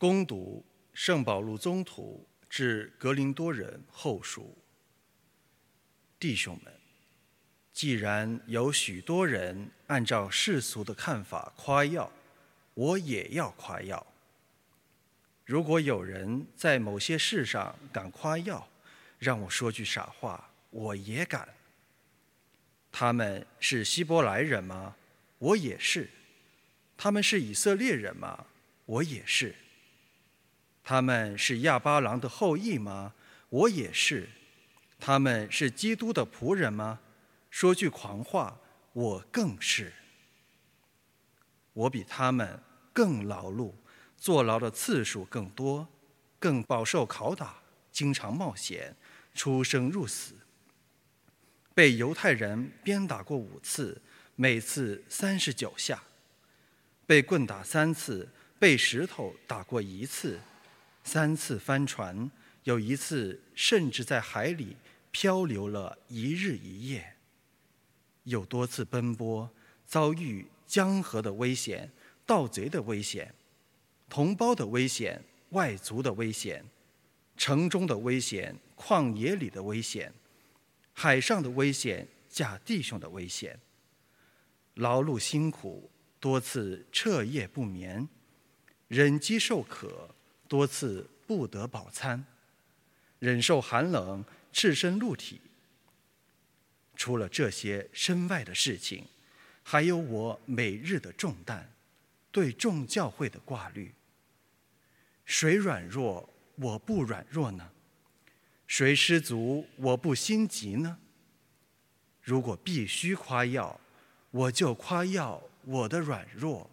攻读圣保禄宗徒致格林多人后书。弟兄们，既然有许多人按照世俗的看法夸耀，我也要夸耀。如果有人在某些事上敢夸耀，让我说句傻话，我也敢。他们是希伯来人吗？我也是。他们是以色列人吗？我也是。他们是亚巴郎的后裔吗？我也是。他们是基督的仆人吗？说句狂话，我更是。我比他们更劳碌，坐牢的次数更多，更饱受拷打，经常冒险，出生入死。被犹太人鞭打过五次，每次三十九下。被棍打三次，被石头打过一次，三次翻船，有一次甚至在海里漂流了一日一夜。有多次奔波，遭遇江河的危险、盗贼的危险、同胞的危险、外族的危险、城中的危险、旷野里的危险、海上的危险、假弟兄的危险，劳碌辛苦。多次彻夜不眠，忍饥受渴，多次不得饱餐，忍受寒冷，赤身露体。除了这些身外的事情，还有我每日的重担，对众教会的挂虑。谁软弱，我不软弱呢？谁失足，我不心急呢？如果必须夸耀，我就夸耀。我的软弱，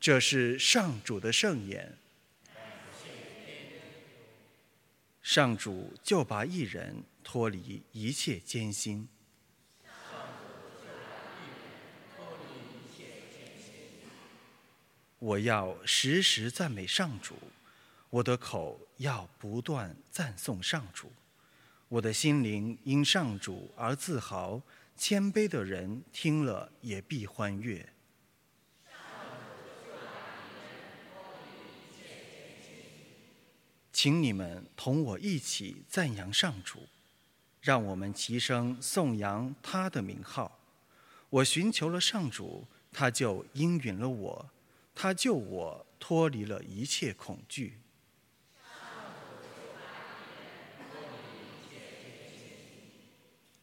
这是上主的圣言。上主就把一人脱离一切艰辛。我要时时赞美上主，我的口要不断赞颂上主，我的心灵因上主而自豪。谦卑的人听了也必欢悦。请你们同我一起赞扬上主，让我们齐声颂扬他的名号。我寻求了上主，他就应允了我，他救我脱离了一切恐惧。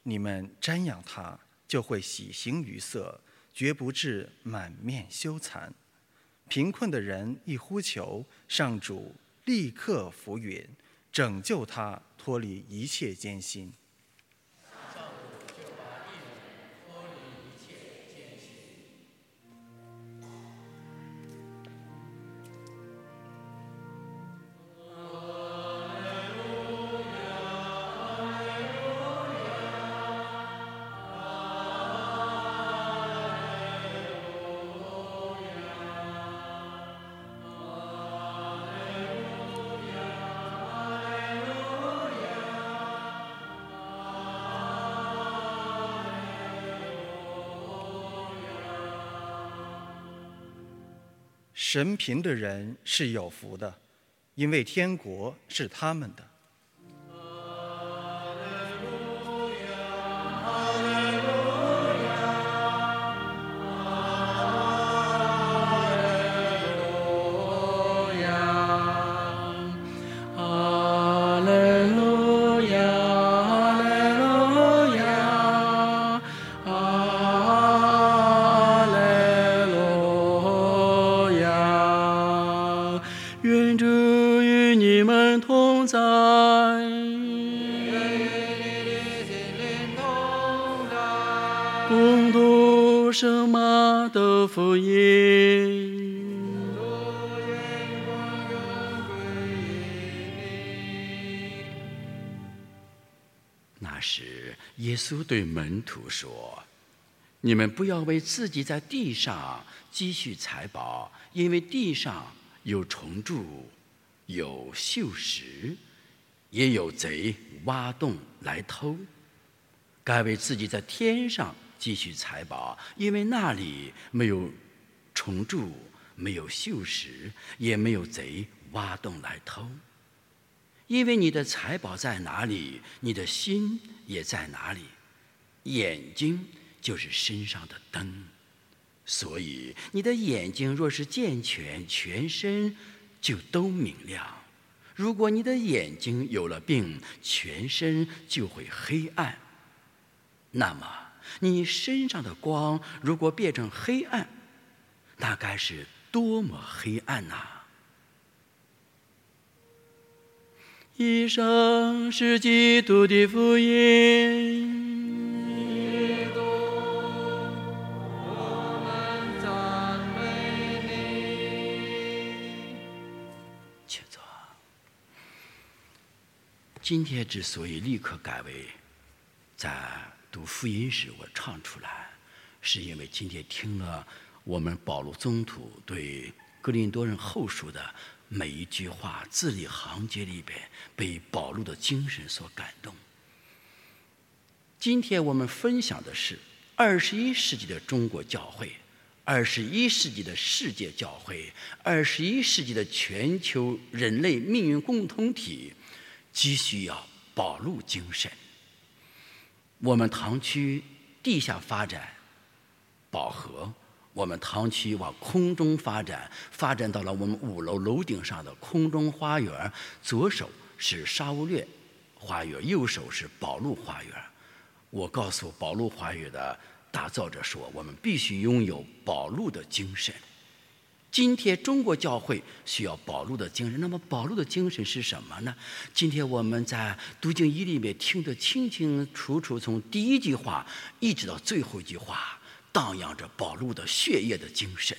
你们瞻仰他，就会喜形于色，绝不至满面羞惭。贫困的人一呼求，上主立刻浮云，拯救他脱离一切艰辛。神贫的人是有福的，因为天国是他们的。什么的福音？那时耶稣对门徒说：“你们不要为自己在地上积蓄财宝，因为地上有虫蛀，有锈蚀，也有贼挖洞来偷。该为自己在天上积蓄财宝，因为那里没有虫蛀，没有锈蚀，也没有贼挖洞来偷。因为你的财宝在哪里，你的心也在哪里。眼睛就是身上的灯，所以你的眼睛若是健全，全身就都明亮；如果你的眼睛有了病，全身就会黑暗。那么你身上的光如果变成黑暗，那该是多么黑暗呐！以上是基督的福音。我们赞美你。请坐。今天之所以立刻改为在读福音时我唱出来，是因为今天听了我们保罗宗徒对格林多人后书的。每一句话字里行间里边被保罗的精神所感动。今天我们分享的是二十一世纪的中国教会，二十一世纪的世界教会，二十一世纪的全球人类命运共同体，急需要保路精神。我们堂区地下发展饱和。我们堂区往空中发展，发展到了我们五楼楼顶上的空中花园。左手是沙乌略花园，右手是宝路花园。我告诉宝路花园的打造者说：“我们必须拥有宝路的精神。今天中国教会需要宝路的精神。那么宝路的精神是什么呢？今天我们在读经一里面听得清清楚楚，从第一句话一直到最后一句话。”荡漾着保路的血液的精神，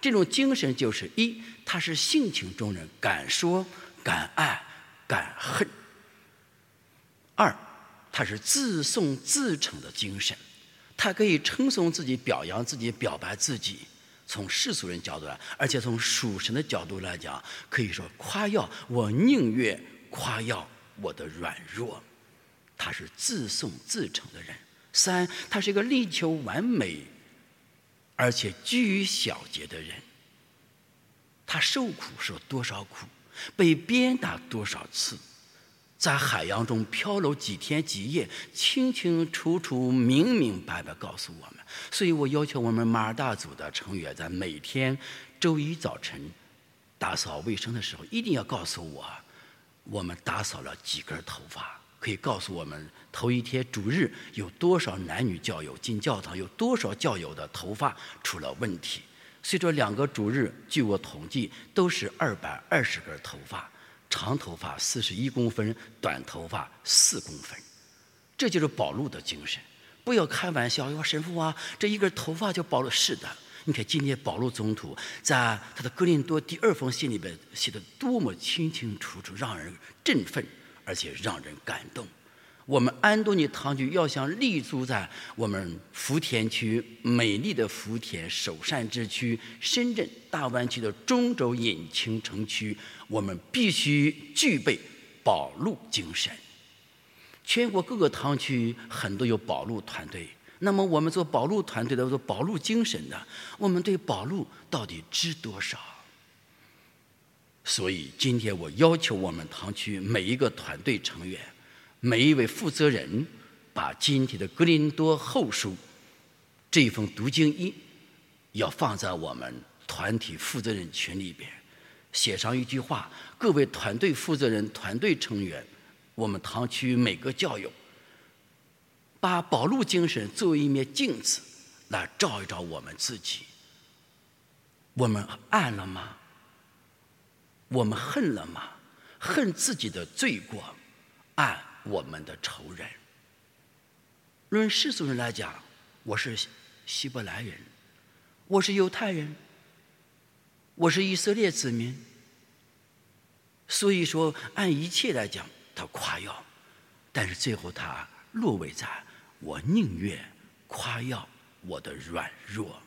这种精神就是一，他是性情中人，敢说敢爱敢恨；二，他是自颂自称的精神，他可以称颂自己、表扬自己、表白自己。从世俗人角度来，而且从属神的角度来讲，可以说夸耀我宁愿夸耀我的软弱。他是自颂自成的人。三，他是一个力求完美，而且居于小节的人。他受苦受多少苦，被鞭打多少次，在海洋中漂流几天几夜，清清楚楚、明明白白告诉我们。所以我要求我们马尔大组的成员，在每天周一早晨打扫卫生的时候，一定要告诉我，我们打扫了几根头发。可以告诉我们，头一天主日有多少男女教友进教堂，有多少教友的头发出了问题。随着两个主日，据我统计，都是二百二十根头发，长头发四十一公分，短头发四公分。这就是保罗的精神。不要开玩笑，说神父啊，这一根头发就保了。是的，你看今天保罗总统在他的《格林多第二封信》里边写的多么清清楚楚，让人振奋。而且让人感动。我们安东尼堂区要想立足在我们福田区美丽的福田首善之区、深圳大湾区的中轴引擎城区，我们必须具备保路精神。全国各个堂区很多有保路团队，那么我们做保路团队的、做保路精神的，我们对保路到底知多少？所以今天我要求我们堂区每一个团队成员，每一位负责人，把今天的《格林多后书》这一封读经一，要放在我们团体负责人群里边，写上一句话：各位团队负责人、团队成员，我们堂区每个教友，把保路精神作为一面镜子，来照一照我们自己。我们暗了吗？我们恨了吗？恨自己的罪过，爱我们的仇人。论世俗人来讲，我是希伯来人，我是犹太人，我是以色列子民。所以说，按一切来讲，他夸耀，但是最后他落位在我宁愿夸耀我的软弱，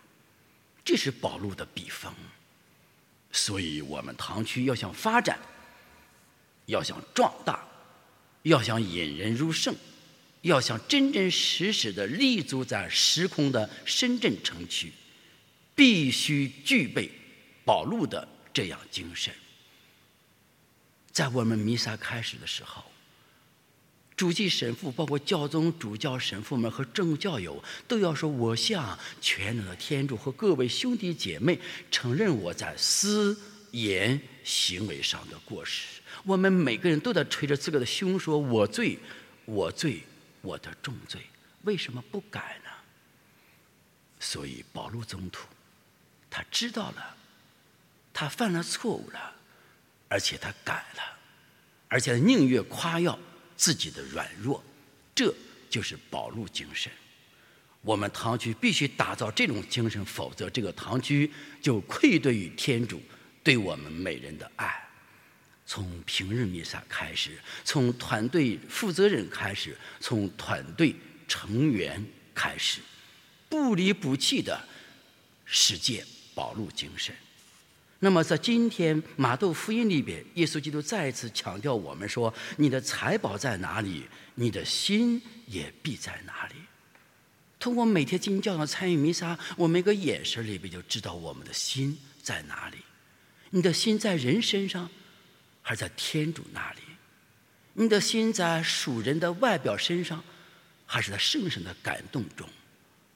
这是保罗的笔锋。所以我们堂区要想发展，要想壮大，要想引人入胜，要想真真实实的立足在时空的深圳城区，必须具备保路的这样精神。在我们弥撒开始的时候，主祭神父、包括教宗、主教神父们和正教友都要说：“我向全能的天主和各位兄弟姐妹承认我在思言行为上的过失。”我们每个人都在捶着自个的胸说：“我罪，我罪，我的重罪。”为什么不改呢？所以保禄宗徒，他知道了，他犯了错误了，而且他改了，而且宁愿夸耀自己的软弱，这就是保禄精神。我们堂区必须打造这种精神，否则这个堂区就愧对于天主对我们每人的爱。从平日弥撒开始，从团队负责人开始，从团队成员开始。不离不弃的实践保禄精神。那么，在今天马窦福音里边，耶稣基督再次强调我们说：“你的财宝在哪里，你的心也必在哪里。”通过每天进教堂参与弥撒，我们一个眼神里边就知道我们的心在哪里。你的心在人身上，还是在天主那里？你的心在属人的外表身上，还是在圣神的感动中？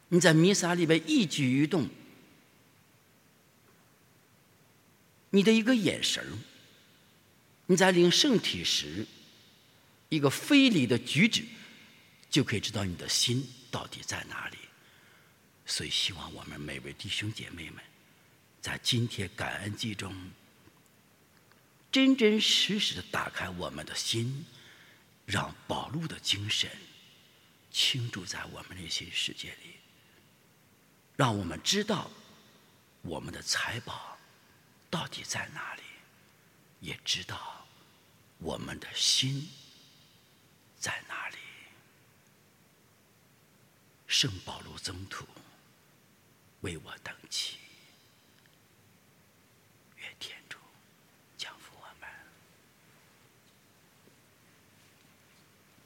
你在弥撒里边一举一动，你的一个眼神你在领圣体时一个非礼的举止，就可以知道你的心到底在哪里。所以，希望我们每位弟兄姐妹们，在今天感恩祭中，真真实实的打开我们的心，让宝路的精神倾注在我们内心世界里。让我们知道我们的财宝到底在哪里，也知道我们的心在哪里。圣保禄征途为我等祈。